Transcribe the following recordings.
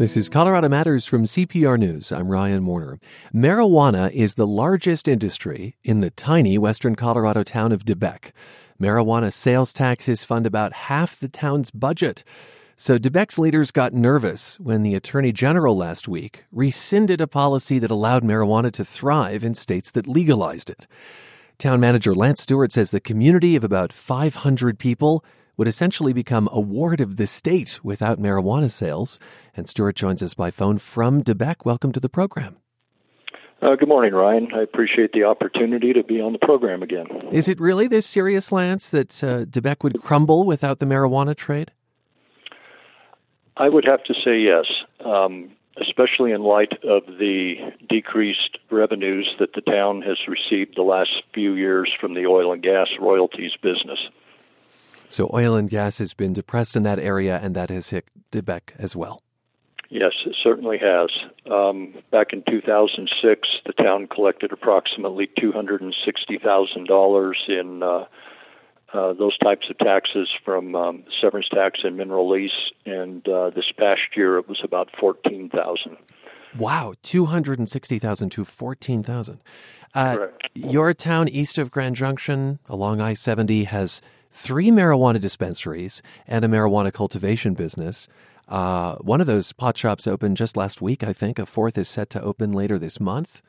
This is Colorado Matters from CPR News. I'm Ryan Warner. Marijuana is the largest industry in the tiny western Colorado town of De Beque. Marijuana sales taxes fund about half the town's budget. So De Beque's leaders got nervous when the Attorney General last week rescinded a policy that allowed marijuana to thrive in states that legalized it. Town manager Lance Stewart says the community of about 500 people would essentially become a ward of the state without marijuana sales. And Stewart joins us by phone from De Beque. Welcome to the program. Uh, good morning, Ryan. I appreciate the opportunity to be on the program again. Is it really this serious, Lance, that uh, De Beque would crumble without the marijuana trade? I would have to say yes, um, especially in light of the decreased revenues that the town has received the last few years from the oil and gas royalties business. So, oil and gas has been depressed in that area, and that has hit De Beque as well. Yes, it certainly has. Um, back in 2006, the town collected approximately $260,000 in uh, uh, those types of taxes from um, severance tax and mineral lease, and uh, this past year it was about 14000 Wow, 260000 to 14000 uh, Your town east of Grand Junction along I 70 has three marijuana dispensaries and a marijuana cultivation business. Uh, one of those pot shops opened just last week, I think. A fourth is set to open later this month.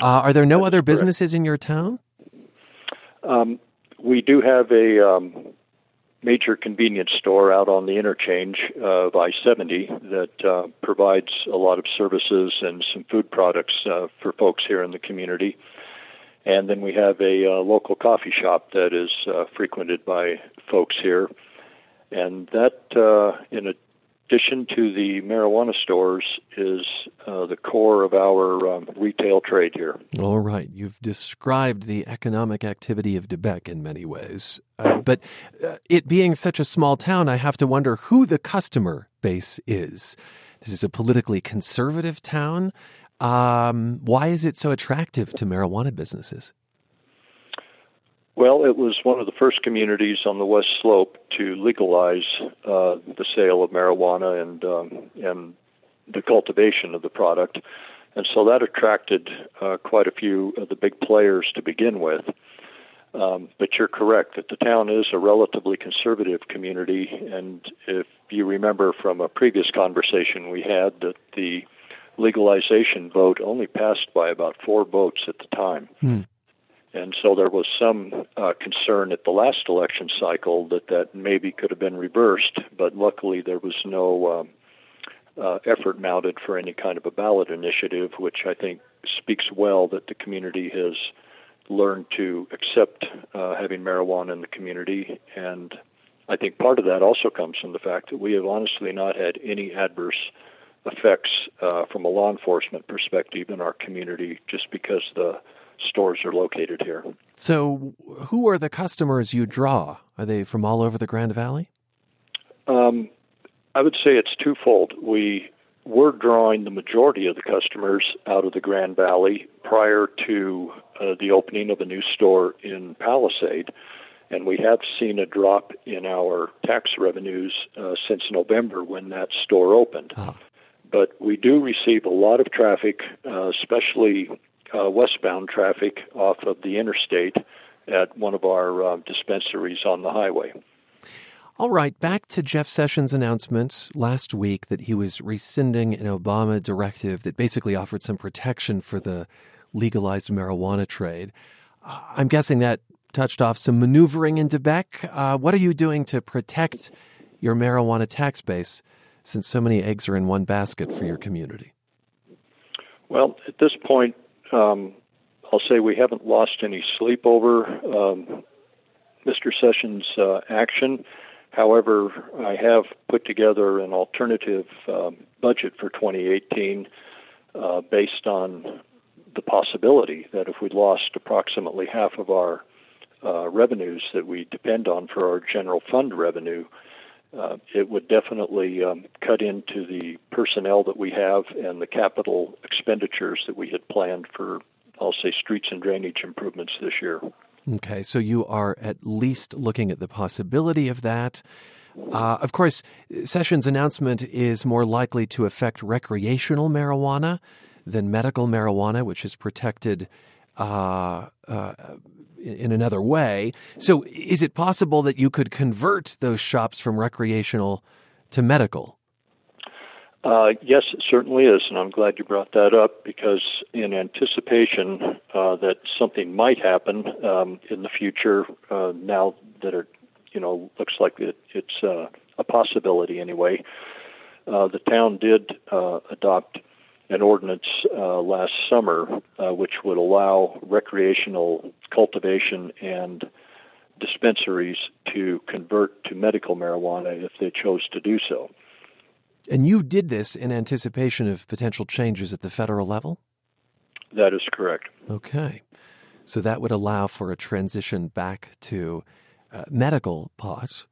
Uh, are there no That's other correct. businesses in your town? Um, we do have a um, major convenience store out on the interchange of I 70 that uh, provides a lot of services and some food products uh, for folks here in the community. And then we have a uh, local coffee shop that is uh, frequented by folks here. And that, uh, in addition to the marijuana stores, is uh, the core of our um, retail trade here. All right. You've described the economic activity of De Beque in many ways. Uh, but uh, it being such a small town, I have to wonder who the customer base is. This is a politically conservative town. Um, why is it so attractive to marijuana businesses? Well, it was one of the first communities on the West Slope to legalize uh, the sale of marijuana and um, and the cultivation of the product, and so that attracted uh, quite a few of the big players to begin with. Um, but you're correct that the town is a relatively conservative community, and if you remember from a previous conversation we had, that the legalization vote only passed by about four votes at the time. Hmm. And so there was some uh, concern at the last election cycle that that maybe could have been reversed, but luckily there was no um, uh, effort mounted for any kind of a ballot initiative, which I think speaks well that the community has learned to accept uh, having marijuana in the community. And I think part of that also comes from the fact that we have honestly not had any adverse effects uh, from a law enforcement perspective in our community just because the stores are located here. So, who are the customers you draw? Are they from all over the Grand Valley? Um, I would say it's twofold. We were drawing the majority of the customers out of the Grand Valley prior to uh, the opening of a new store in Palisade. And we have seen a drop in our tax revenues uh, since November when that store opened. Oh but we do receive a lot of traffic, uh, especially uh, westbound traffic off of the interstate at one of our uh, dispensaries on the highway. All right, back to Jeff Sessions' announcement last week that he was rescinding an Obama directive that basically offered some protection for the legalized marijuana trade. Uh, I'm guessing that touched off some maneuvering in De Beque. Uh, what are you doing to protect your marijuana tax base since so many eggs are in one basket for your community? Well, at this point, um, I'll say we haven't lost any sleep over um, Mr. Sessions' uh, action. However, I have put together an alternative um, budget for 2018 uh, based on the possibility that if we lost approximately half of our uh, revenues that we depend on for our general fund revenue, uh, it would definitely um, cut into the personnel that we have and the capital expenditures that we had planned for, I'll say, streets and drainage improvements this year. Okay, so you are at least looking at the possibility of that. Uh, of course, Sessions' announcement is more likely to affect recreational marijuana than medical marijuana, which is protected uh, uh, in another way. So, is it possible that you could convert those shops from recreational to medical? Uh, yes, it certainly is, and I'm glad you brought that up because, in anticipation uh, that something might happen um, in the future, uh, now that it, you know, looks like it, it's uh, a possibility anyway, uh, the town did uh, adopt an ordinance last summer which would allow recreational cultivation and dispensaries to convert to medical marijuana if they chose to do so. And you did this in anticipation of potential changes at the federal level? That is correct. Okay. So that would allow for a transition back to uh, medical pot.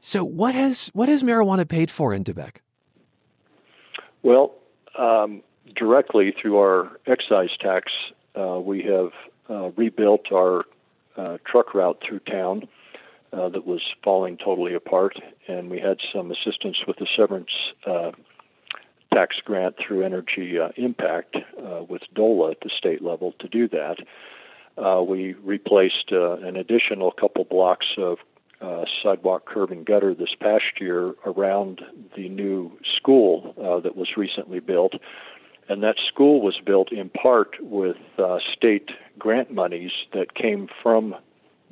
So what has what has marijuana paid for in De Beque? Well, um, directly through our excise tax, uh, we have uh, rebuilt our uh, truck route through town uh, that was falling totally apart, and we had some assistance with the severance uh, tax grant through Energy uh, Impact with DOLA at the state level to do that. We replaced an additional couple blocks of sidewalk, curb, and gutter this past year around the new school that was recently built. And that school was built in part with state grant monies that came from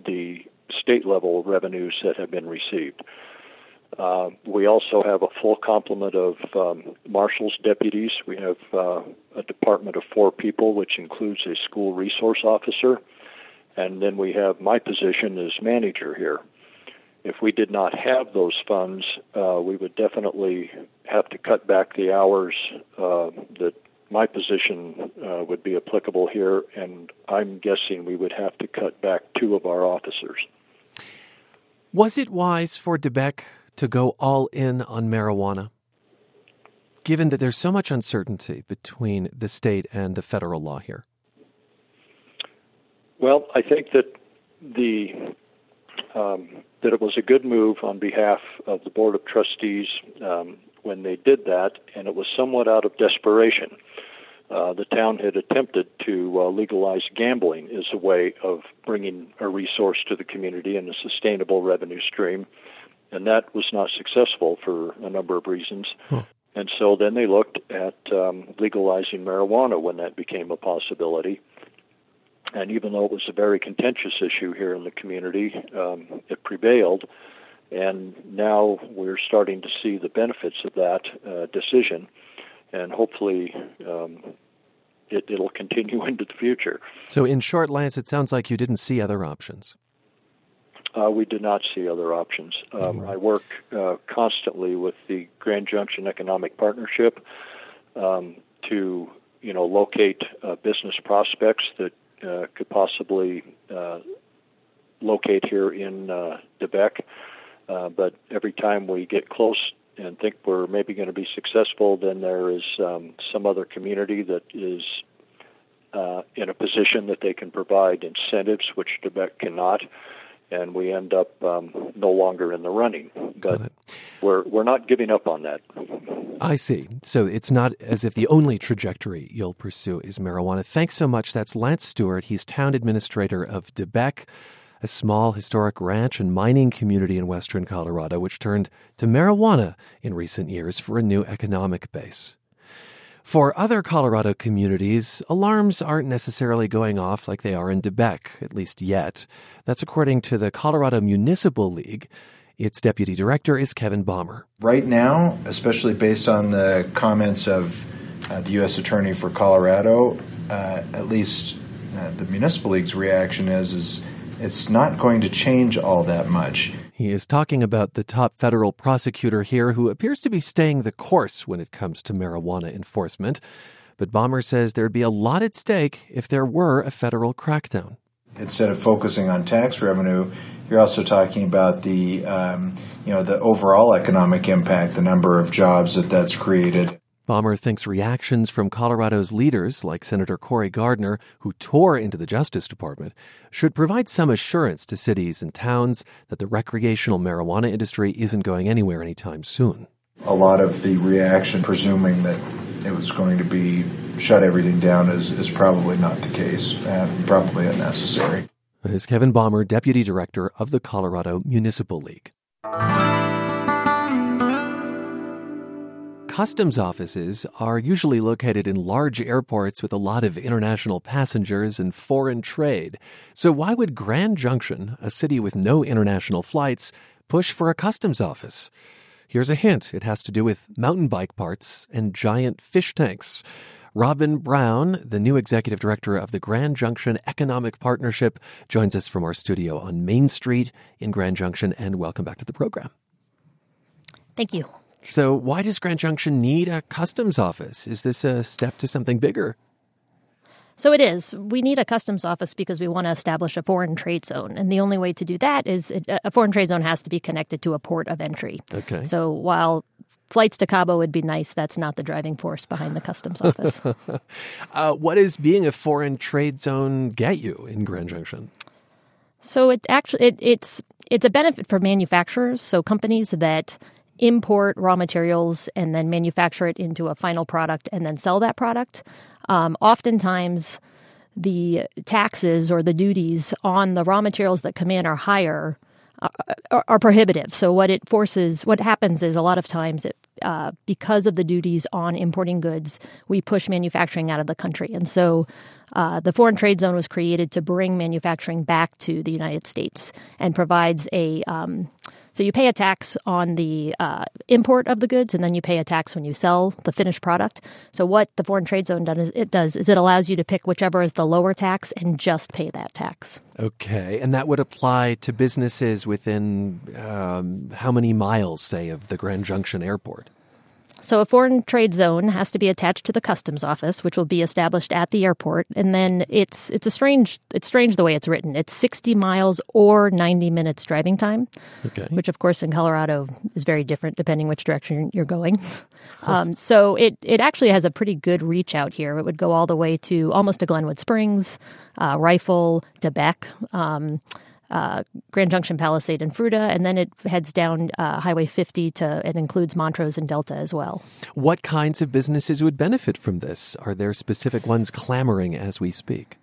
the state level revenues that have been received. Uh, we also have a full complement of um, marshals deputies. We have uh, a department of four people, which includes a school resource officer, and then we have my position as manager here. If we did not have those funds, uh, we would definitely have to cut back the hours uh, that my position uh, would be applicable here, and I'm guessing we would have to cut back two of our officers. Was it wise for De Beque to go all in on marijuana? Given that there's so much uncertainty between the state and the federal law here. Well, I think that the um, that it was a good move on behalf of the board of trustees um, when they did that, and it was somewhat out of desperation. Uh, the town had attempted to uh, legalize gambling as a way of bringing a resource to the community and a sustainable revenue stream, and that was not successful for a number of reasons. And so then they looked at um, legalizing marijuana when that became a possibility. And even though it was a very contentious issue here in the community, um, it prevailed. And now we're starting to see the benefits of that uh, decision and hopefully um, it, will continue into the future. So, in short, Lance, it sounds like you didn't see other options. Uh, we did not see other options. Um, right. I work uh, constantly with the Grand Junction Economic Partnership um, to, you know, locate uh, business prospects that uh, could possibly uh, locate here in uh, De Beque. but every time we get close and think we're maybe going to be successful, then there is um, some other community that is uh, in a position that they can provide incentives, which De Beque cannot, and we end up um, no longer in the running. But we're we're not giving up on that. I see. So it's not as if the only trajectory you'll pursue is marijuana. Thanks so much. That's Lance Stewart. He's town administrator of De Beque a small historic ranch and mining community in western Colorado, which turned to marijuana in recent years for a new economic base. For other Colorado communities, alarms aren't necessarily going off like they are in De Beque, at least yet. That's according to the Colorado Municipal League. Its deputy director is Kevin Bommer. Right now, especially based on the comments of uh, the U.S. Attorney for Colorado, uh, at least uh, the Municipal League's reaction is, is it's not going to change all that much. He is talking about the top federal prosecutor here who appears to be staying the course when it comes to marijuana enforcement. But Bommer says there'd be a lot at stake if there were a federal crackdown. Instead of focusing on tax revenue, you're also talking about the, um, you know, the overall economic impact, the number of jobs that that's created. Bommer thinks reactions from Colorado's leaders, like Senator Cory Gardner, who tore into the Justice Department, should provide some assurance to cities and towns that the recreational marijuana industry isn't going anywhere anytime soon. A lot of the reaction, presuming that it was going to be shut everything down, is, is probably not the case and probably unnecessary. Is Kevin Bommer, Deputy Director of the Colorado Municipal League. Customs offices are usually located in large airports with a lot of international passengers and foreign trade. So, why would Grand Junction, a city with no international flights, push for a customs office? Here's a hint it has to do with mountain bike parts and giant fish tanks. Robin Brown, the new executive director of the Grand Junction Economic Partnership, joins us from our studio on Main Street in Grand Junction, and welcome back to the program. Thank you. So, why does Grand Junction need a customs office? Is this a step to something bigger? So it is. We need a customs office because we want to establish a foreign trade zone. And the only way to do that is it, a foreign trade zone has to be connected to a port of entry. Okay. So while flights to Cabo would be nice, that's not the driving force behind the customs office. uh, what does being a foreign trade zone get you in Grand Junction? So it actually it, it's it's a benefit for manufacturers. So companies that import raw materials and then manufacture it into a final product and then sell that product. Um, oftentimes, the taxes or the duties on the raw materials that come in are higher, uh, are, are, prohibitive. So what it forces, what happens is a lot of times, it, uh, because of the duties on importing goods, we push manufacturing out of the country, and so. Uh, the foreign trade zone was created to bring manufacturing back to the United States and provides a um, so you pay a tax on the uh, import of the goods, and then you pay a tax when you sell the finished product. So what the foreign trade zone does it does is it allows you to pick whichever is the lower tax and just pay that tax. Okay, and that would apply to businesses within um, how many miles, say, of the Grand Junction Airport? So a foreign trade zone has to be attached to the customs office, which will be established at the airport. And then it's it's a strange it's strange the way it's written. It's 60 miles or 90 minutes driving time, okay. which of course in Colorado is very different depending which direction you're going. um, so it it actually has a pretty good reach out here. It would go all the way to almost to Glenwood Springs, uh, Rifle, De Beque. Um, uh, Grand Junction, Palisade, and Fruita, and then it heads down uh, Highway 50 to it includes Montrose and Delta as well. What kinds of businesses would benefit from this? Are there specific ones clamoring as we speak?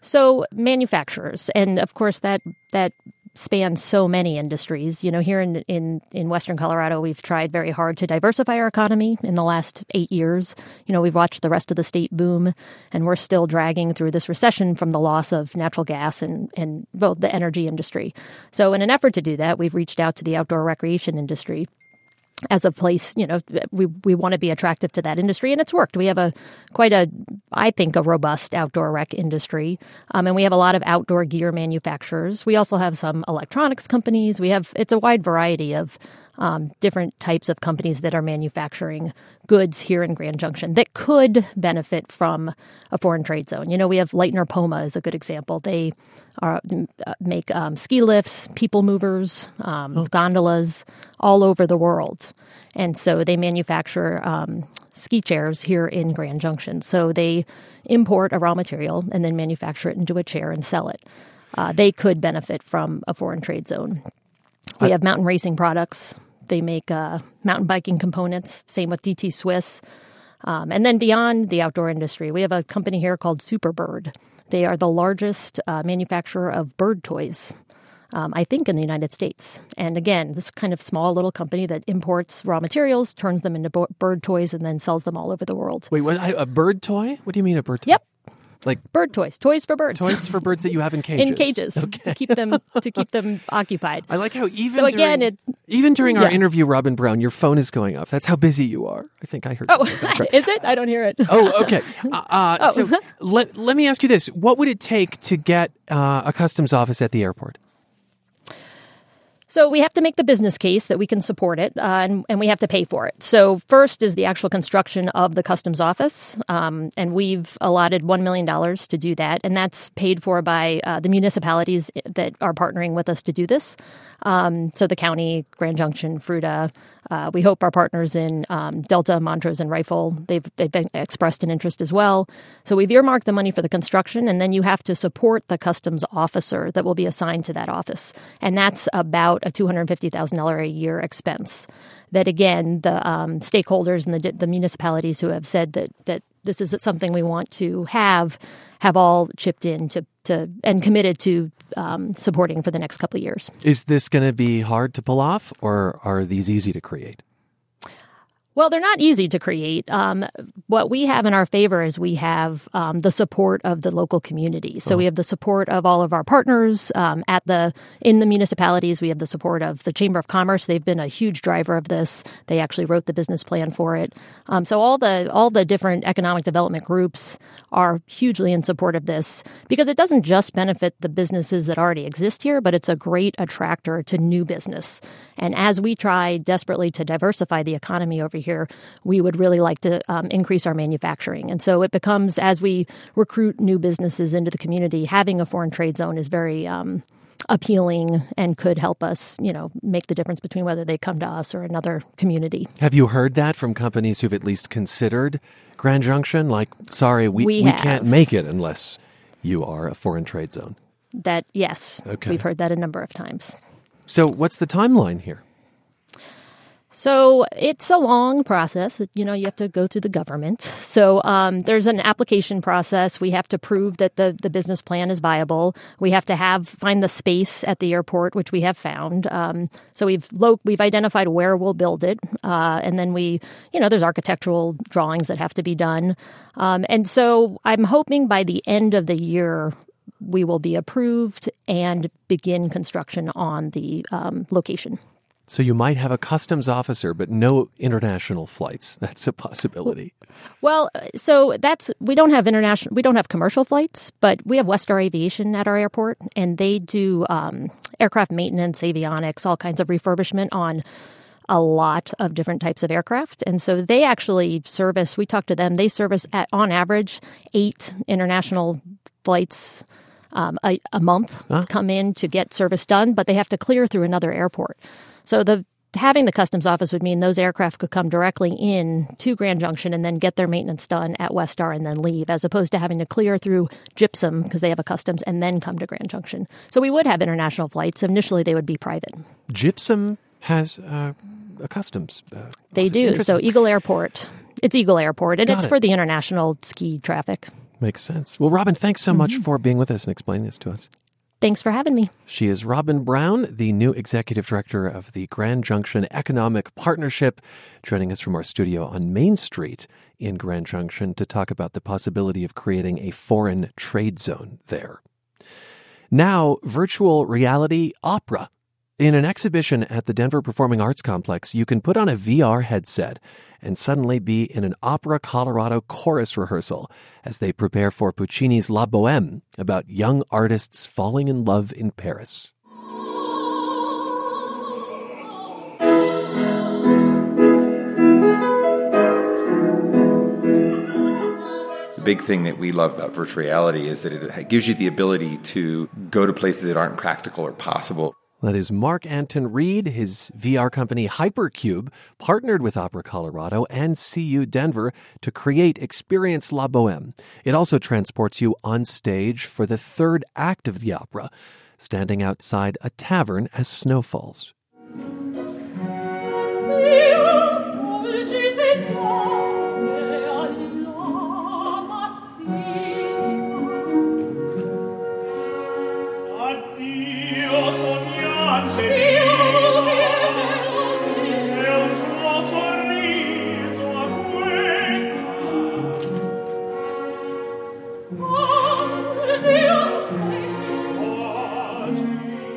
So manufacturers, and of course that that spans so many industries. You know, here in, in, in Western Colorado, we've tried very hard to diversify our economy in the last eight years. You know, we've watched the rest of the state boom, and we're still dragging through this recession from the loss of natural gas and, and well, the energy industry. So, in an effort to do that, we've reached out to the outdoor recreation industry as a place, you know, we we want to be attractive to that industry, and it's worked. We have a quite a, I think, a robust outdoor rec industry, um, and we have a lot of outdoor gear manufacturers. We also have some electronics companies. We have it's a wide variety of um, different types of companies that are manufacturing goods here in Grand Junction that could benefit from a foreign trade zone. You know, we have Leitner Poma is a good example. They are, uh, make um, ski lifts, people movers, um, oh. gondolas all over the world. And so they manufacture um, ski chairs here in Grand Junction. So they import a raw material and then manufacture it into a chair and sell it. Uh, they could benefit from a foreign trade zone. We have mountain racing products. They make uh, mountain biking components. Same with DT Swiss. Um, and then beyond the outdoor industry, we have a company here called Superbird. They are the largest uh, manufacturer of bird toys. Um, I think in the United States. And again, this kind of small little company that imports raw materials, turns them into bird toys, and then sells them all over the world. Wait, what, a bird toy? What do you mean a bird toy? Yep like bird toys, toys for birds, toys for birds that you have in cages, in cages okay. to keep them to keep them occupied. I like how even so again, during, it's, even during yeah. our interview, Robin Brown, your phone is going off. That's how busy you are. I think I heard. Oh, is it? I don't hear it. oh, okay. Uh, uh, oh. So let let me ask you this: What would it take to get uh, a customs office at the airport? So we have to make the business case that we can support it, uh, and, and we have to pay for it. So first is the actual construction of the customs office, um, and we've allotted one million dollars to do that, and that's paid for by uh, the municipalities that are partnering with us to do this. Um, so the county, Grand Junction, Fruita, Uh, we hope our partners in um, Delta, Montrose, and Rifle they've they've been expressed an interest as well. So we've earmarked the money for the construction, and then you have to support the customs officer that will be assigned to that office, and that's about a two hundred fifty thousand dollar a year expense. That again, the um, stakeholders and the the municipalities who have said that that this is something we want to have have all chipped in to, to and committed to um, supporting for the next couple of years. Is this going to be hard to pull off, or are these easy to create? Well, they're not easy to create. Um, what we have in our favor is we have um, the support of the local community. So we have the support of all of our partners um, at the in the municipalities. We have the support of the Chamber of Commerce. They've been a huge driver of this. They actually wrote the business plan for it. Um, so all the all the different economic development groups are hugely in support of this because it doesn't just benefit the businesses that already exist here, but it's a great attractor to new business. And as we try desperately to diversify the economy over here, we would really like to um, increase our manufacturing. And so it becomes, as we recruit new businesses into the community, having a foreign trade zone is very um, appealing and could help us, you know, make the difference between whether they come to us or another community. Have you heard that from companies who've at least considered Grand Junction? Like, sorry, we, we, we can't make it unless you are a foreign trade zone. That, yes. Okay. We've heard that a number of times. So, what's the timeline here? So it's a long process. You know, you have to go through the government. So um, there's an application process. We have to prove that the, the business plan is viable. We have to have find the space at the airport, which we have found. Um, so we've lo- we've identified where we'll build it, uh, and then we, you know, there's architectural drawings that have to be done. Um, and so I'm hoping by the end of the year we will be approved and begin construction on the um, location. So you might have a customs officer, but no international flights. That's a possibility. Well, so that's we don't have international, we don't have commercial flights, but we have Westar Aviation at our airport, and they do um, aircraft maintenance, avionics, all kinds of refurbishment on a lot of different types of aircraft. And so they actually service, we talked to them, they service at on average eight international flights um, a, a, month huh? come in to get service done, but they have to clear through another airport. So the having the customs office would mean those aircraft could come directly in to Grand Junction and then get their maintenance done at Westar and then leave, as opposed to having to clear through gypsum because they have a customs and then come to Grand Junction. So we would have international flights. Initially, they would be private. Gypsum has uh, a customs. Uh, they do. So Eagle Airport. It's Eagle Airport, and Got it's it. for the international ski traffic. Makes sense. Well, Robin, thanks so mm-hmm. much for being with us and explaining this to us. Thanks for having me. She is Robin Brown, the new executive director of the Grand Junction Economic Partnership, joining us from our studio on Main Street in Grand Junction to talk about the possibility of creating a foreign trade zone there. Now, virtual reality opera. In an exhibition at the Denver Performing Arts Complex, you can put on a VR headset and suddenly be in an Opera Colorado chorus rehearsal as they prepare for Puccini's La Boheme about young artists falling in love in Paris. The big thing that we love about virtual reality is that it gives you the ability to go to places that aren't practical or possible. That is Mark Anton Reed. His VR company Hypercube partnered with Opera Colorado and CU Denver to create Experience La Boheme. It also transports you on stage for the third act of the opera, standing outside a tavern as snow falls.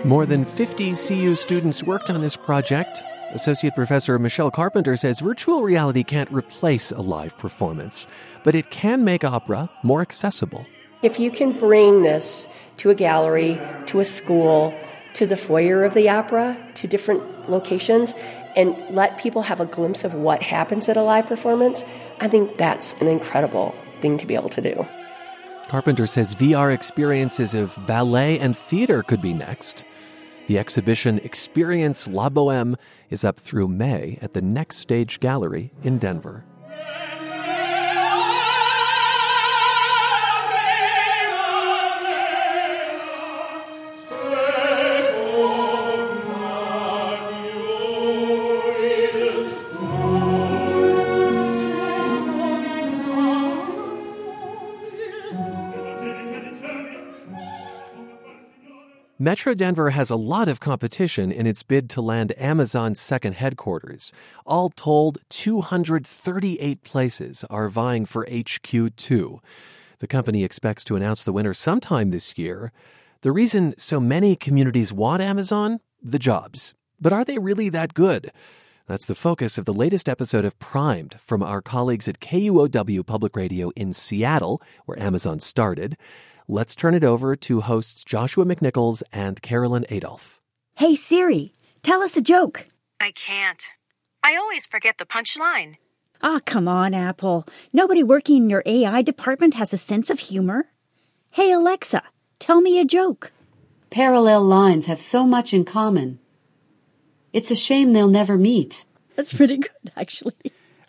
More than 50 CU students worked on this project. Associate Professor Michelle Carpenter says virtual reality can't replace a live performance, but it can make opera more accessible. If you can bring this to a gallery, to a school, to the foyer of the opera, to different locations, and let people have a glimpse of what happens at a live performance, I think that's an incredible thing to be able to do. Carpenter says VR experiences of ballet and theater could be next. The exhibition Experience La Boheme is up through May at the Next Stage Gallery in Denver. Metro Denver has a lot of competition in its bid to land Amazon's second headquarters. All told, 238 places are vying for HQ2. The company expects to announce the winner sometime this year. The reason so many communities want Amazon? The jobs. But are they really that good? That's the focus of the latest episode of Primed from our colleagues at KUOW Public Radio in Seattle, where Amazon started. Let's turn it over to hosts Joshua McNichols and Carolyn Adolph. Hey Siri, tell us a joke. I can't. I always forget the punchline. Ah, oh, come on, Apple. Nobody working in your AI department has a sense of humor. Hey Alexa, tell me a joke. Parallel lines have so much in common. It's a shame they'll never meet. That's pretty good, actually.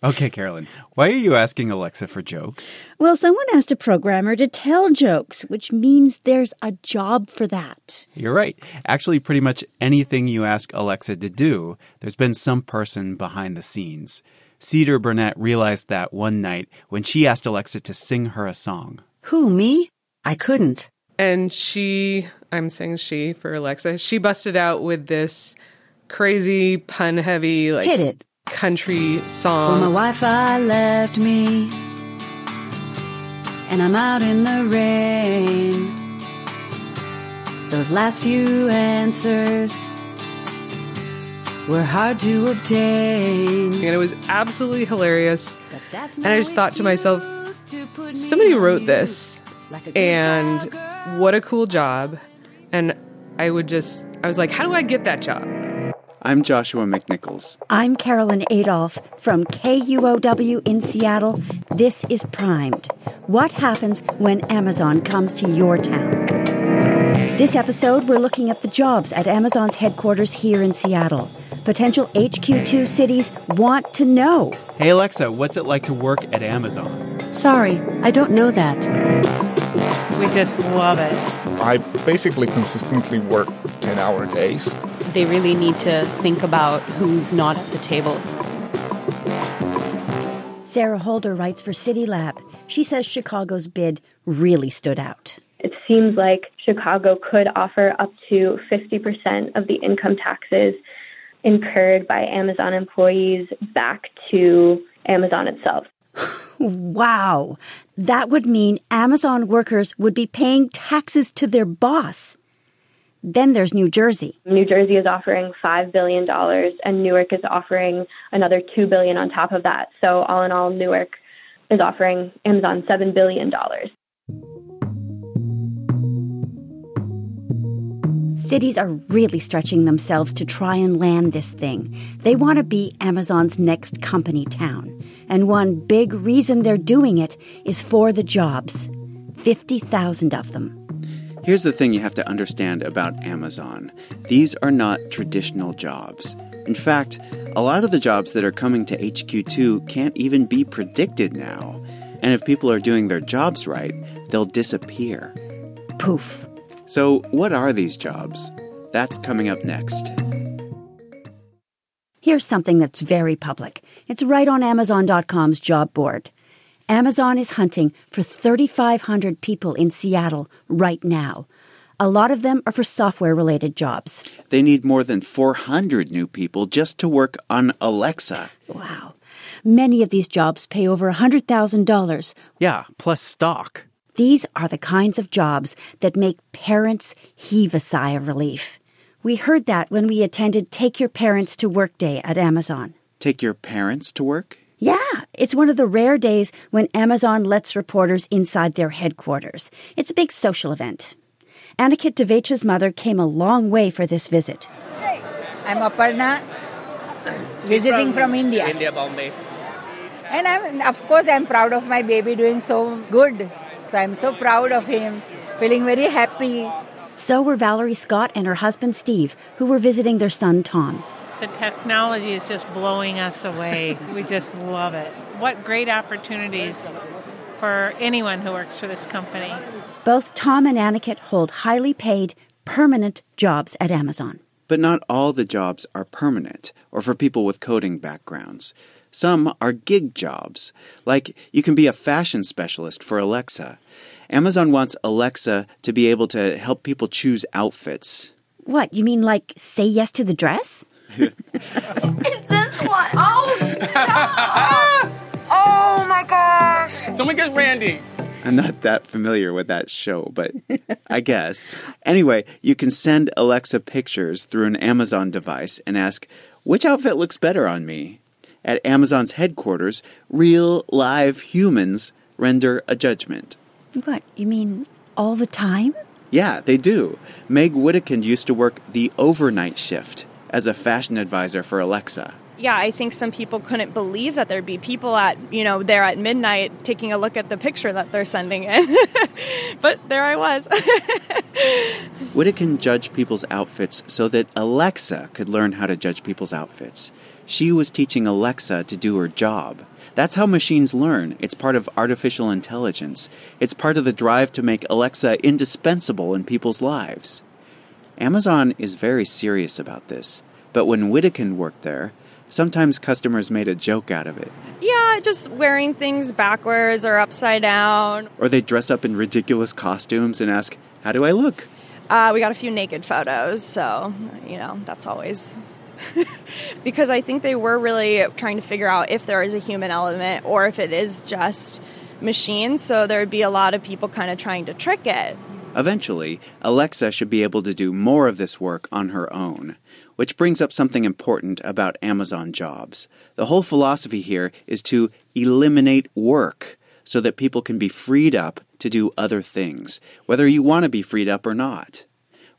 Okay, Carolyn, why are you asking Alexa for jokes? Well, someone asked a programmer to tell jokes, which means there's a job for that. You're right. Actually, pretty much anything you ask Alexa to do, there's been some person behind the scenes. Cedar Burnett realized that one night when she asked Alexa to sing her a song. Who, me? I couldn't. And she, I'm saying she for Alexa, she busted out with this crazy pun heavy, like. Hit it country song. Well, my Wi-Fi left me, and I'm out in the rain. Those last few answers were hard to obtain. And it was absolutely hilarious. And I just thought to myself, somebody wrote this, and what a cool job. And I would just, I was like, how do I get that job? I'm Joshua McNichols. I'm Carolyn Adolph from KUOW in Seattle. This is Primed. What happens when Amazon comes to your town? This episode, we're looking at the jobs at Amazon's headquarters here in Seattle. Potential HQ2 cities want to know. Hey, Alexa, what's it like to work at Amazon? Sorry, I don't know that. We just love it. I basically consistently work 10 hour days they really need to think about who's not at the table. Sarah Holder writes for CityLab. She says Chicago's bid really stood out. It seems like Chicago could offer up to 50% of the income taxes incurred by Amazon employees back to Amazon itself. wow. That would mean Amazon workers would be paying taxes to their boss. Then there's New Jersey. New Jersey is offering $5 billion and Newark is offering another 2 billion on top of that. So all in all, Newark is offering Amazon $7 billion. Cities are really stretching themselves to try and land this thing. They want to be Amazon's next company town. And one big reason they're doing it is for the jobs 50,000 of them. Here's the thing you have to understand about Amazon these are not traditional jobs. In fact, a lot of the jobs that are coming to HQ2 can't even be predicted now. And if people are doing their jobs right, they'll disappear. Poof. So, what are these jobs? That's coming up next. Here's something that's very public. It's right on Amazon.com's job board. Amazon is hunting for 3,500 people in Seattle right now. A lot of them are for software related jobs. They need more than 400 new people just to work on Alexa. Wow. Many of these jobs pay over $100,000. Yeah, plus stock. These are the kinds of jobs that make parents heave a sigh of relief. We heard that when we attended Take Your Parents to Work Day at Amazon. Take your parents to work? Yeah, it's one of the rare days when Amazon lets reporters inside their headquarters. It's a big social event. Aniket Devecha's mother came a long way for this visit. I'm Aparna, visiting from, from India. India, Bombay. And I'm, of course, I'm proud of my baby doing so good. So I'm so proud of him, feeling very happy So were Valerie Scott and her husband Steve, who were visiting their son Tom. The technology is just blowing us away. we just love it. What great opportunities for anyone who works for this company. Both Tom and Aniket hold highly paid, permanent jobs at Amazon. But not all the jobs are permanent or for people with coding backgrounds. Some are gig jobs, like you can be a fashion specialist for Alexa. Amazon wants Alexa to be able to help people choose outfits. What, you mean like say yes to the dress? it's this one. Oh, stop! oh my gosh. Someone get Randy. I'm not that familiar with that show, but I guess. Anyway, you can send Alexa pictures through an Amazon device and ask, which outfit looks better on me? At Amazon's headquarters, real live humans render a judgment. What, you mean all the time? Yeah, they do. Meg Whittekind used to work the overnight shift as a fashion advisor for Alexa. Yeah, I think some people couldn't believe that there'd be people at, you know, there at midnight taking a look at the picture that they're sending in. but there I was. Whittekind judged people's outfits so that Alexa could learn how to judge people's outfits. She was teaching Alexa to do her job. That's how machines learn. It's part of artificial intelligence. It's part of the drive to make Alexa indispensable in people's lives. Amazon is very serious about this, but when Whittekind worked there, sometimes customers made a joke out of it. Yeah, just wearing things backwards or upside down. Or they dress up in ridiculous costumes and ask, How do I look? Uh, we got a few naked photos, so, you know, that's always. because I think they were really trying to figure out if there is a human element or if it is just machines. So there would be a lot of people kind of trying to trick it. Eventually, Alexa should be able to do more of this work on her own. Which brings up something important about Amazon jobs. The whole philosophy here is to eliminate work so that people can be freed up to do other things, whether you want to be freed up or not.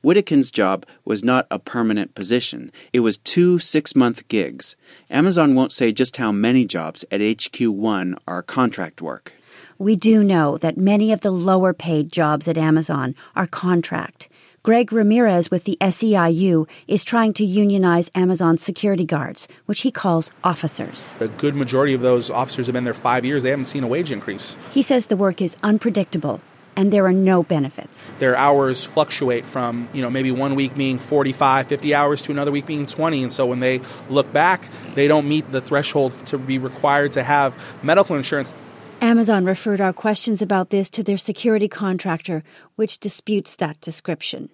Whittekind's job was not a permanent position. It was two six month gigs. Amazon won't say just how many jobs at HQ1 are contract work. We do know that many of the lower paid jobs at Amazon are contract. Greg Ramirez with the SEIU is trying to unionize Amazon security guards, which he calls officers. A good majority of those officers have been there five years. They haven't seen a wage increase. He says the work is unpredictable and there are no benefits. Their hours fluctuate from, you know, maybe one week being 45, 50 hours to another week being 20. And so when they look back, they don't meet the threshold to be required to have medical insurance. Amazon referred our questions about this to their security contractor, which disputes that description.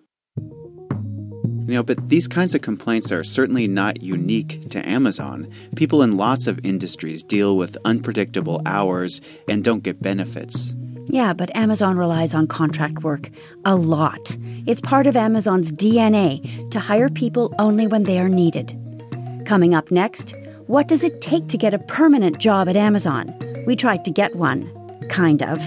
You know, but these kinds of complaints are certainly not unique to Amazon. People in lots of industries deal with unpredictable hours and don't get benefits. Yeah, but Amazon relies on contract work a lot. It's part of Amazon's DNA to hire people only when they are needed. Coming up next, what does it take to get a permanent job at Amazon? We tried to get one, kind of.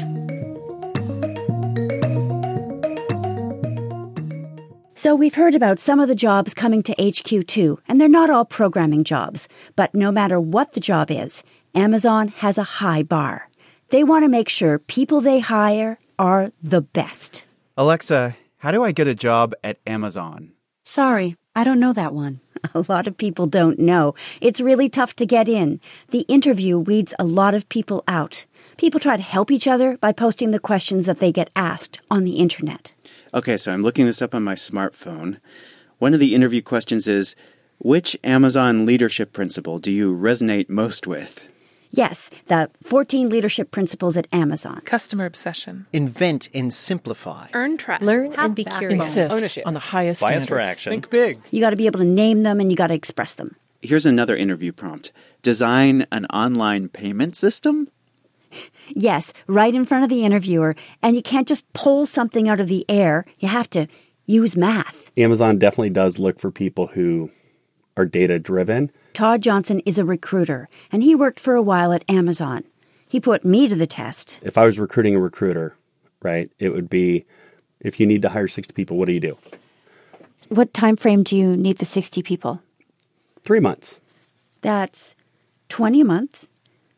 So we've heard about some of the jobs coming to HQ2, and they're not all programming jobs. But no matter what the job is, Amazon has a high bar. They want to make sure people they hire are the best. Alexa, how do I get a job at Amazon? Sorry, I don't know that one. A lot of people don't know. It's really tough to get in. The interview weeds a lot of people out. People try to help each other by posting the questions that they get asked on the internet. Okay, so I'm looking this up on my smartphone. One of the interview questions is Which Amazon leadership principle do you resonate most with? Yes, the 14 leadership principles at Amazon. Customer obsession. Invent and simplify. Earn trust. Learn and be curious. Insist Ownership. on the highest Bias standards. for action. Think big. You got to be able to name them and you got to express them. Here's another interview prompt Design an online payment system? Yes, right in front of the interviewer. And you can't just pull something out of the air. You have to use math. Amazon definitely does look for people who are data driven. Todd Johnson is a recruiter, and he worked for a while at Amazon. He put me to the test. If I was recruiting a recruiter, right, it would be if you need to hire 60 people, what do you do? What time frame do you need the 60 people? Three months. That's 20 a month,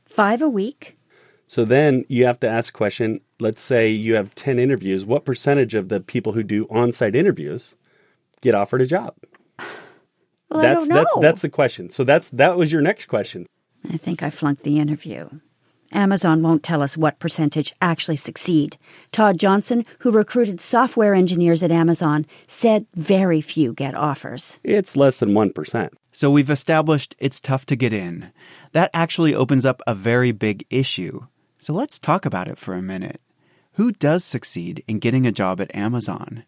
five a week. So then you have to ask a question. Let's say you have 10 interviews. What percentage of the people who do on site interviews get offered a job? Well, that's I don't that's that's the question. So that's that was your next question. I think I flunked the interview. Amazon won't tell us what percentage actually succeed. Todd Johnson, who recruited software engineers at Amazon, said very few get offers. It's less than 1%. So we've established it's tough to get in. That actually opens up a very big issue. So let's talk about it for a minute. Who does succeed in getting a job at Amazon?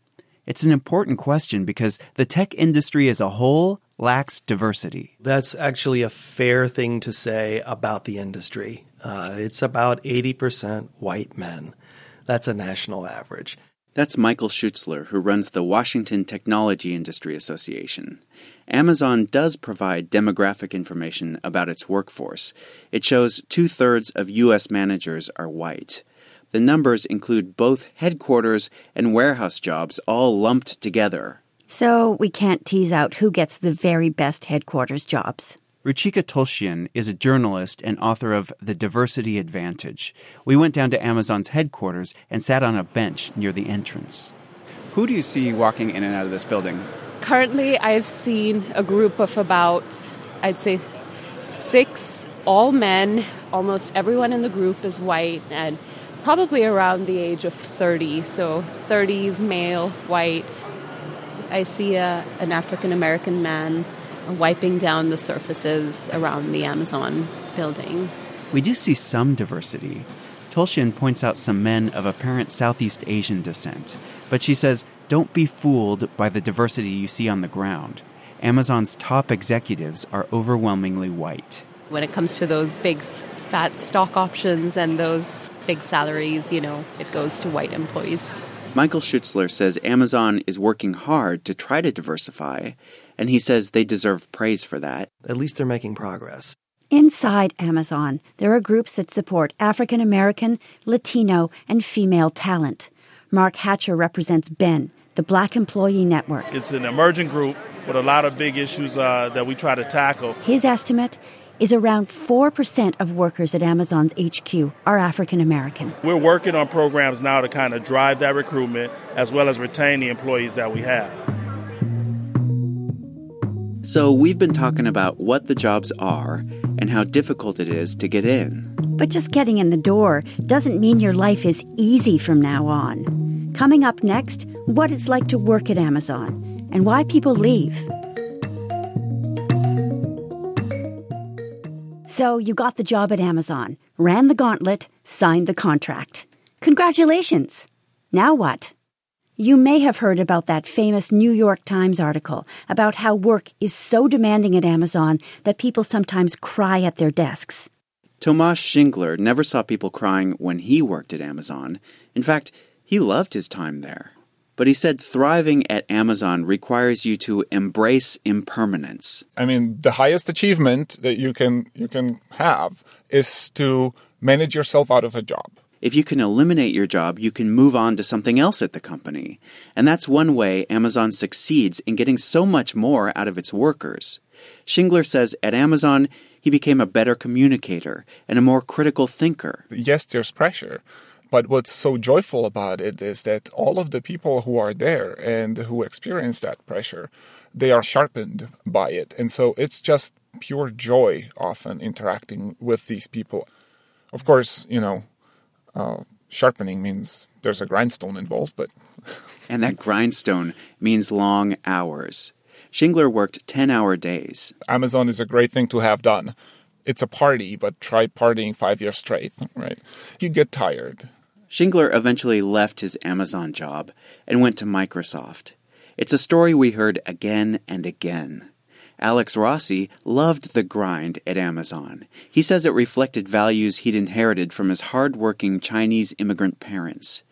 It's an important question because the tech industry as a whole lacks diversity. That's actually a fair thing to say about the industry. Uh, it's about 80% white men. That's a national average. That's Michael Schutzler, who runs the Washington Technology Industry Association. Amazon does provide demographic information about its workforce. It shows two thirds of U.S. managers are white. The numbers include both headquarters and warehouse jobs all lumped together. So we can't tease out who gets the very best headquarters jobs. Ruchika Tulshyan is a journalist and author of The Diversity Advantage. We went down to Amazon's headquarters and sat on a bench near the entrance. Who do you see walking in and out of this building? Currently, I've seen a group of about, I'd say, six, all men. Almost everyone in the group is white and probably around the age of 30. So 30s, male, white. I see a, an African American man wiping down the surfaces around the Amazon building. We do see some diversity. Tulshyan points out some men of apparent Southeast Asian descent, but she says don't be fooled by the diversity you see on the ground. Amazon's top executives are overwhelmingly white. When it comes to those big fat stock options and those big salaries, you know, it goes to white employees. Michael Schutzler says Amazon is working hard to try to diversify, and he says they deserve praise for that. At least they're making progress. Inside Amazon, there are groups that support African American, Latino, and female talent. Mark Hatcher represents Ben, the Black Employee Network. It's an emerging group with a lot of big issues uh, that we try to tackle. His estimate is around 4% of workers at Amazon's HQ are African American. We're working on programs now to kind of drive that recruitment as well as retain the employees that we have. So, we've been talking about what the jobs are and how difficult it is to get in. But just getting in the door doesn't mean your life is easy from now on. Coming up next, what it's like to work at Amazon and why people leave. So, you got the job at Amazon, ran the gauntlet, signed the contract. Congratulations! Now what? You may have heard about that famous New York Times article about how work is so demanding at Amazon that people sometimes cry at their desks. Tomas Schingler never saw people crying when he worked at Amazon. In fact, he loved his time there. But he said thriving at Amazon requires you to embrace impermanence. I mean, the highest achievement that you can you can have is to manage yourself out of a job. If you can eliminate your job, you can move on to something else at the company. And that's one way Amazon succeeds in getting so much more out of its workers. Schingler says at Amazon, he became a better communicator and a more critical thinker. Yes, there's pressure. But what's so joyful about it is that all of the people who are there and who experience that pressure, they are sharpened by it. And so it's just pure joy often interacting with these people. Of course, you know, uh, sharpening means there's a grindstone involved, but. and that grindstone means long hours. Schingler worked 10 hour days. Amazon is a great thing to have done. It's a party, but try partying five years straight, right? You get tired. Schingler eventually left his Amazon job and went to Microsoft. It's a story we heard again and again. Alex Rossi loved the grind at Amazon. He says it reflected values he'd inherited from his hard-working Chinese immigrant parents.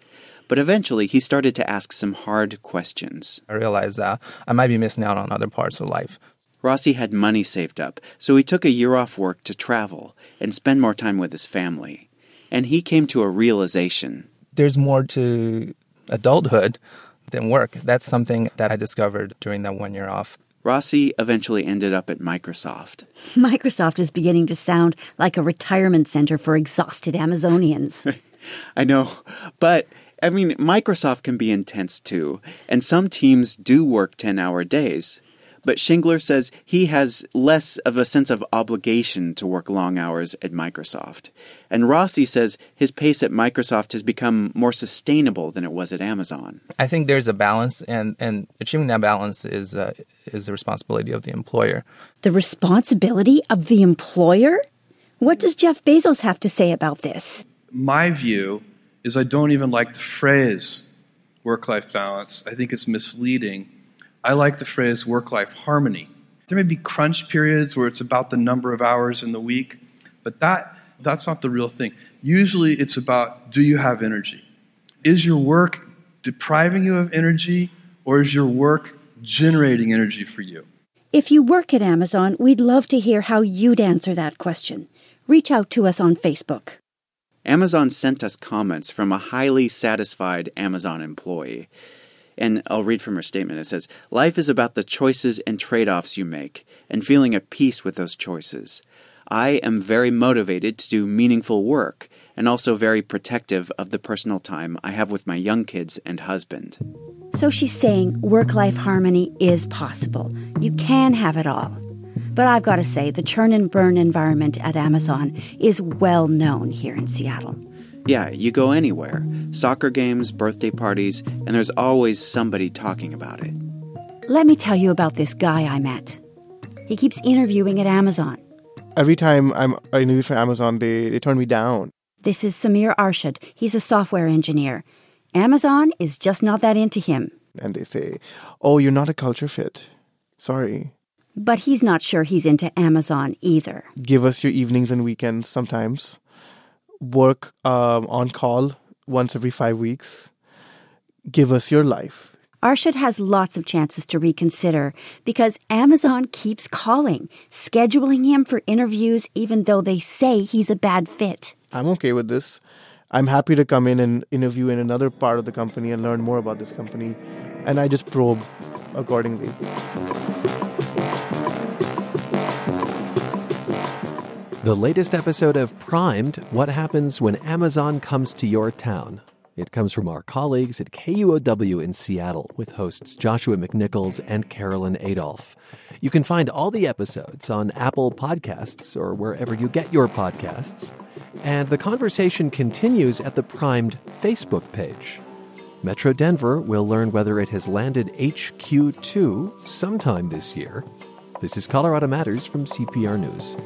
But eventually, he started to ask some hard questions. I realized that I might be missing out on other parts of life. Rossi had money saved up, so he took a year off work to travel and spend more time with his family. And he came to a realization. There's more to adulthood than work. That's something that I discovered during that one year off. Rossi eventually ended up at Microsoft. Microsoft is beginning to sound like a retirement center for exhausted Amazonians. I know, but I mean, Microsoft can be intense too, and some teams do work 10 hour days. But Shingler says he has less of a sense of obligation to work long hours at Microsoft. And Rossi says his pace at Microsoft has become more sustainable than it was at Amazon. I think there's a balance, and, and achieving that balance is uh, is the responsibility of the employer. The responsibility of the employer? What does Jeff Bezos have to say about this? My view is I don't even like the phrase work life balance. I think it's misleading. I like the phrase work life harmony. There may be crunch periods where it's about the number of hours in the week, but that, that's not the real thing. Usually it's about do you have energy? Is your work depriving you of energy, or is your work generating energy for you? If you work at Amazon, we'd love to hear how you'd answer that question. Reach out to us on Facebook. Amazon sent us comments from a highly satisfied Amazon employee. And I'll read from her statement. It says, Life is about the choices and trade offs you make, and feeling at peace with those choices. I am very motivated to do meaningful work, and also very protective of the personal time I have with my young kids and husband. So she's saying work life harmony is possible. You can have it all. But I've got to say, the churn and burn environment at Amazon is well known here in Seattle. Yeah, you go anywhere soccer games, birthday parties, and there's always somebody talking about it. Let me tell you about this guy I met. He keeps interviewing at Amazon. Every time I'm I interview for Amazon, they, they turn me down. This is Samir Arshad. He's a software engineer. Amazon is just not that into him. And they say, Oh, you're not a culture fit. Sorry. But he's not sure he's into Amazon either. Give us your evenings and weekends sometimes. Work um, on call once every five weeks. Give us your life. Arshad has lots of chances to reconsider because Amazon keeps calling, scheduling him for interviews even though they say he's a bad fit. I'm okay with this. I'm happy to come in and interview in another part of the company and learn more about this company. And I just probe accordingly. The latest episode of Primed What Happens When Amazon Comes to Your Town. It comes from our colleagues at KUOW in Seattle with hosts Joshua McNichols and Carolyn Adolph. You can find all the episodes on Apple Podcasts or wherever you get your podcasts. And the conversation continues at the Primed Facebook page. Metro Denver will learn whether it has landed HQ2 sometime this year. This is Colorado Matters from CPR News.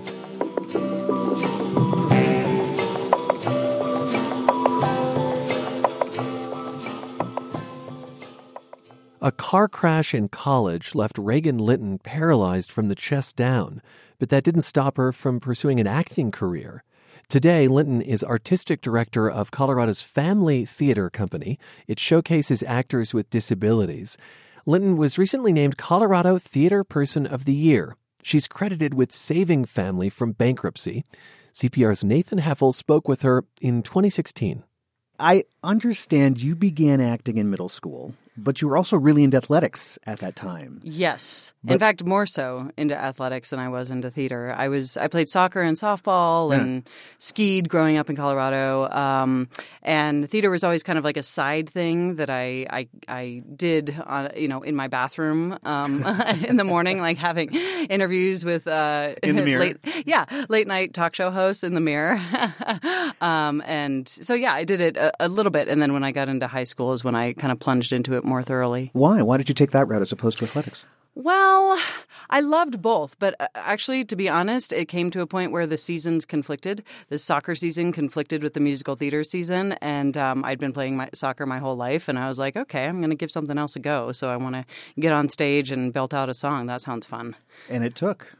A car crash in college left Regan Linton paralyzed from the chest down, but that didn't stop her from pursuing an acting career. Today, Linton is artistic director of Colorado's Phamaly Theater Company. It showcases actors with disabilities. Linton was recently named Colorado Theater Person of the Year. She's credited with saving Phamaly from bankruptcy. CPR's Nathan Heffel spoke with her in 2016. I understand you began acting in middle school, but you were also really into athletics at that time. Yes. But- in fact, more so into athletics than I was into theater. I was I played soccer and softball Yeah. and skied growing up in Colorado. Um, and theater was always kind of like a side thing that I I, I did uh, you know in my bathroom um, in the morning, like having interviews with uh, In the mirror. late yeah late night talk show hosts in the mirror. um, and so yeah, I did it a, a little bit, and then when I got into high school is when I kind of plunged into it more thoroughly. Why? Why did you take that route as opposed to athletics? Well, I loved both, but uh, actually, to be honest, it came to a point where the seasons conflicted. The soccer season conflicted with the musical theater season, and um, I'd been playing my soccer my whole life, and I was like, okay, I'm going to give something else a go. So I want to get on stage and belt out a song. That sounds fun. And it took.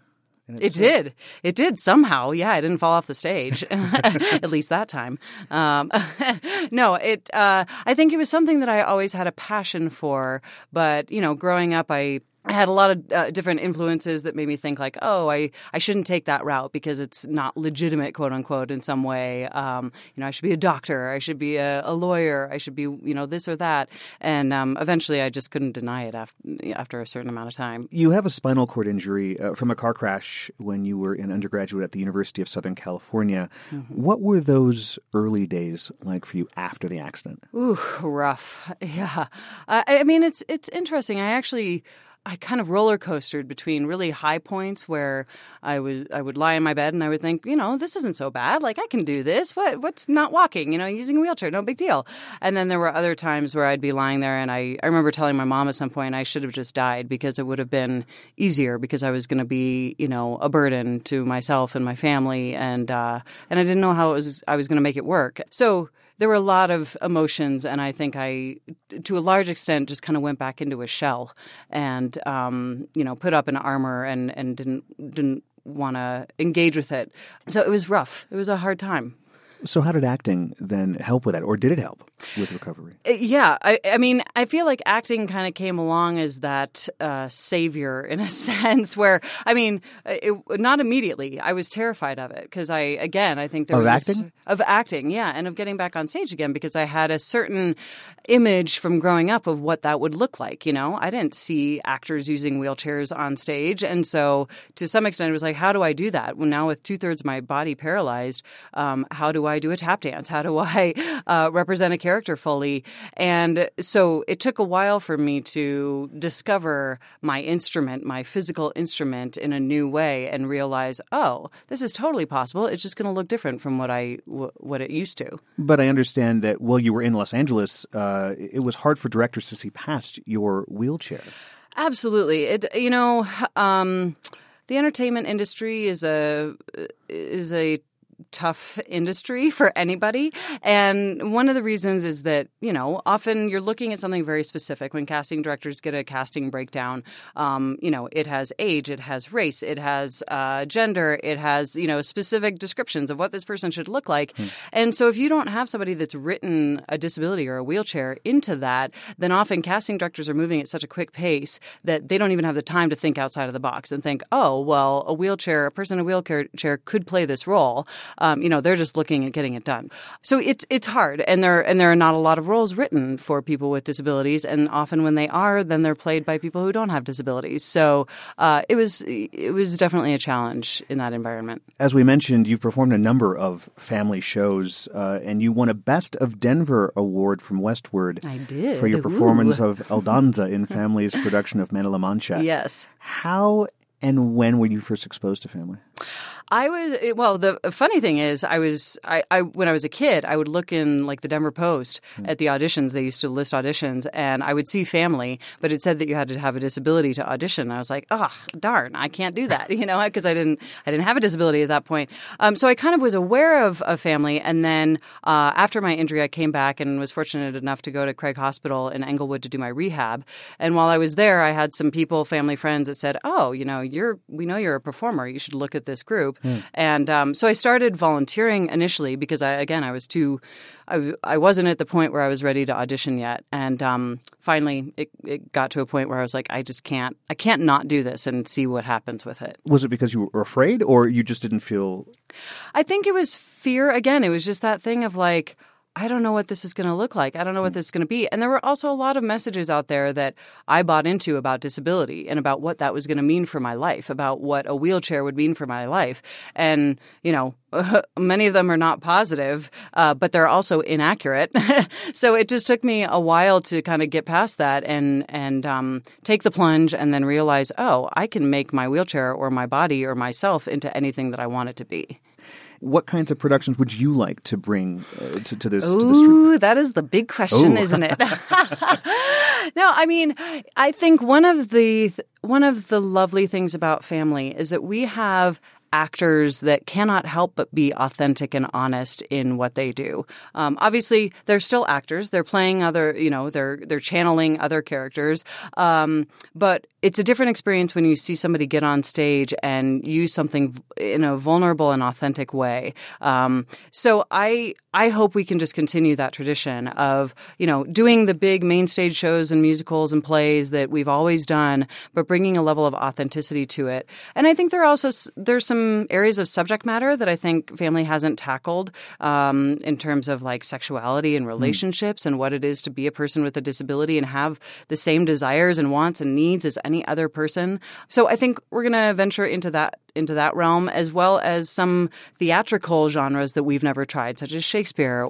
It did. It did somehow. Yeah, I didn't fall off the stage, at least that time. Um, no, it. Uh, I think it was something that I always had a passion for. But you know, growing up, I I had a lot of uh, different influences that made me think like, oh, I, I shouldn't take that route because it's not legitimate, quote unquote, in some way. Um, you know, I should be a doctor, I should be a, a lawyer, I should be, you know, this or that. And um, eventually, I just couldn't deny it after after a certain amount of time. You have a spinal cord injury uh, from a car crash when you were an undergraduate at the University of Southern California. Mm-hmm. What were those early days like for you after the accident? Ooh, rough. Yeah, I, I mean, it's it's interesting. I actually. I kind of roller coastered between really high points where I was I would lie in my bed and I would think, you know, this isn't so bad. Like I can do this. What what's not walking? You know, using a wheelchair, no big deal. And then there were other times where I'd be lying there and I I remember telling my mom at some point I should have just died because it would have been easier because I was going to be, you know, a burden to myself and my family and uh and I didn't know how it was I was going to make it work. So there were a lot of emotions, and I think I, to a large extent, just kind of went back into a shell, and um, you know, put up an armor and and didn't didn't want to engage with it. So it was rough. It was a hard time. So, how did acting then help with that, or did it help with recovery? Uh, Yeah, I, I mean, I feel like acting kind of came along as that uh, savior in a sense. Where I mean, uh, it, not immediately. I was terrified of it because I, again, I think there Of was acting? of acting, yeah, and of getting back on stage again because I had a certain image from growing up of what that would look like. You know, I didn't see actors using wheelchairs on stage, and so to some extent, it was like, how do I do that? Well, now with two thirds of my body paralyzed, um, how do I do a tap dance? How do I uh, represent a character fully? And so it took a while for me to discover my instrument, my physical instrument, in a new way, and realize, oh, this is totally possible. It's just going to look different from what I w- what it used to. But I understand that while you were in Los Angeles, uh, it was hard for directors to see past your wheelchair. Absolutely. It you know, um, the entertainment industry is a is a tough industry for anybody. And one of the reasons is that you know often you're looking at something very specific. When casting directors get a casting breakdown um, you know it has age it has race it has uh, gender it has you know specific descriptions of what this person should look like. And so if you don't have somebody that's written a disability or a wheelchair into that then often casting directors are moving at such a quick pace that they don't even have the time to think outside of the box and think oh well a wheelchair a person in a wheelchair chair could play this role um, you know they're just looking at getting it done so it's it's hard and there and there are not a lot of roles written for people with disabilities and often when they are then they're played by people who don't have disabilities so uh, it was it was definitely a challenge in that environment As we mentioned, you've performed a number of Phamaly shows, uh, and you won a Best of Denver award from Westword I did. for your Ooh. performance of Aldonza in Phamaly's production of Man of La Mancha. yes How and when were you first exposed to Phamaly? I was well. The funny thing is, I was I, I when I was a kid, I would look in like the Denver Post at the auditions. They used to list auditions, and I would see Phamaly, but it said that you had to have a disability to audition. I was like, oh darn, I can't do that, you know, because I didn't I didn't have a disability at that point. Um, so I kind of was aware of, of Phamaly, and then uh, after my injury, I came back and was fortunate enough to go to Craig Hospital in Englewood to do my rehab. And while I was there, I had some people, family friends, that said, "Oh, you know, you're we know you're a performer. You should look at this group." And um, so I started volunteering initially because I again I was too I, I wasn't at the point where I was ready to audition yet. And um, finally, it, it got to a point where I was like, I just can't I can't not do this and see what happens with it. Was it because you were afraid, or you just didn't feel? I think it was fear again. It was just that thing of like, I don't know what this is going to look like. I don't know what this is going to be. And there were also a lot of messages out there that I bought into about disability and about what that was going to mean for my life, about what a wheelchair would mean for my life. And, you know, many of them are not positive, uh, but they're also inaccurate. so it just took me a while to kind of get past that and and um, take the plunge and then realize, oh, I can make my wheelchair or my body or myself into anything that I want it to be. What kinds of productions would you like to bring uh, to, to this? to this troupe? Ooh, that is the big question, Ooh. isn't it? no, I mean, I think one of the one of the lovely things about Phamaly is that we have actors that cannot help but be authentic and honest in what they do. Um, obviously, they're still actors; they're playing other, you know, they're they're channeling other characters. Um, but it's a different experience when you see somebody get on stage and use something in a vulnerable and authentic way. Um, so I I hope we can just continue that tradition of, you know, doing the big main stage shows and musicals and plays that we've always done, but bringing a level of authenticity to it. And I think there are also there's some areas of subject matter that I think Phamaly hasn't tackled um, in terms of like sexuality and relationships mm. and what it is to be a person with a disability and have the same desires and wants and needs as any other person. So I think we're going to venture into that into that realm, as well as some theatrical genres that we've never tried, such as Shakespeare,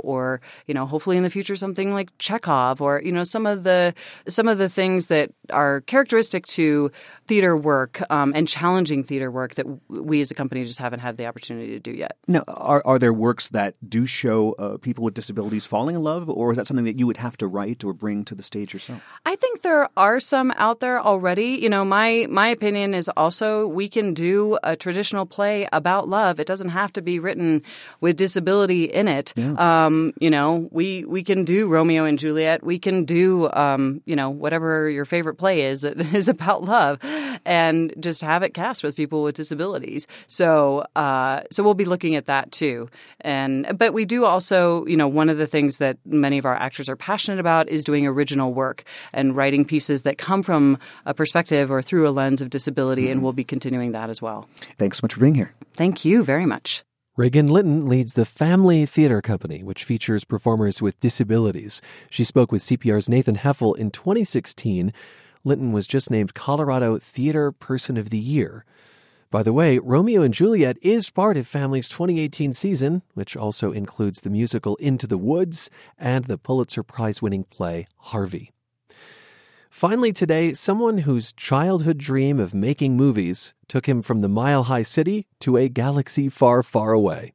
or you know, hopefully in the future something like Chekhov, or you know, some of the some of the things that are characteristic to theater work um, and challenging theater work that we as a company just haven't had the opportunity to do yet. Now, are are there works that do show uh, people with disabilities falling in love, or is that something that you would have to write or bring to the stage yourself? I think there are some out there already. You know, my my opinion is also we can do a traditional play about love. It doesn't have to be written with disability in it. Yeah. Um, you know, we we can do Romeo and Juliet. We can do um, you know whatever your favorite play is that is about love and just have it cast with people with disabilities. So, uh, so we'll be looking at that too. And but we do also, you know, one of the things that many of our actors are passionate about is doing original work and writing pieces that come from a perspective or through a lens of disability, mm-hmm. and we'll be continuing that as well. Thanks so much for being here. Thank you very much. Regan Linton leads the Phamaly Theater Company, which features performers with disabilities. She spoke with CPR's Nathan Heffel in 2016 Linton was just named Colorado Theater Person of the Year. By the way, Romeo and Juliet is part of Phamaly's 2018 season, which also includes the musical Into the Woods and the Pulitzer Prize winning play Harvey. Finally, today, someone whose childhood dream of making movies took him from the mile high city to a galaxy far, far away.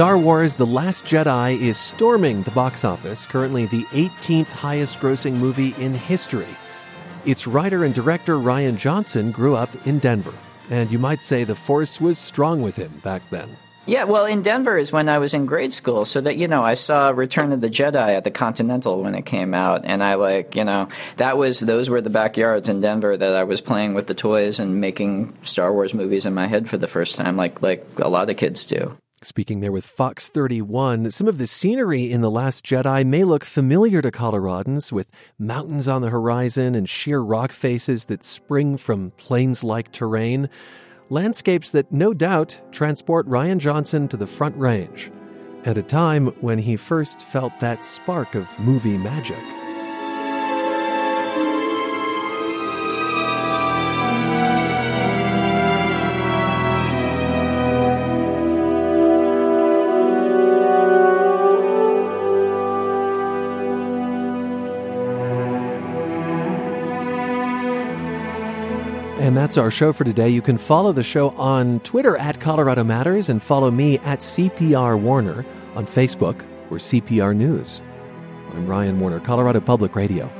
Star Wars The Last Jedi is storming the box office, currently the 18th highest grossing movie in history. Its writer and director Rian Johnson grew up in Denver, and you might say the force was strong with him back then. Yeah, well, in Denver is when I was in grade school, so that you know, I saw Return of the Jedi at the Continental when it came out, and I like, you know, that was those were the backyards in Denver that I was playing with the toys and making Star Wars movies in my head for the first time, like like a lot of kids do. Speaking there with Fox 31, some of the scenery in The Last Jedi may look familiar to Coloradans, with mountains on the horizon and sheer rock faces that spring from plains like terrain. Landscapes that no doubt transport Rian Johnson to the Front Range, at a time when he first felt that spark of movie magic. That's our show for today. You can follow the show on Twitter at Colorado Matters and follow me at CPR Warner on Facebook or CPR News. I'm Ryan Warner, Colorado Public Radio.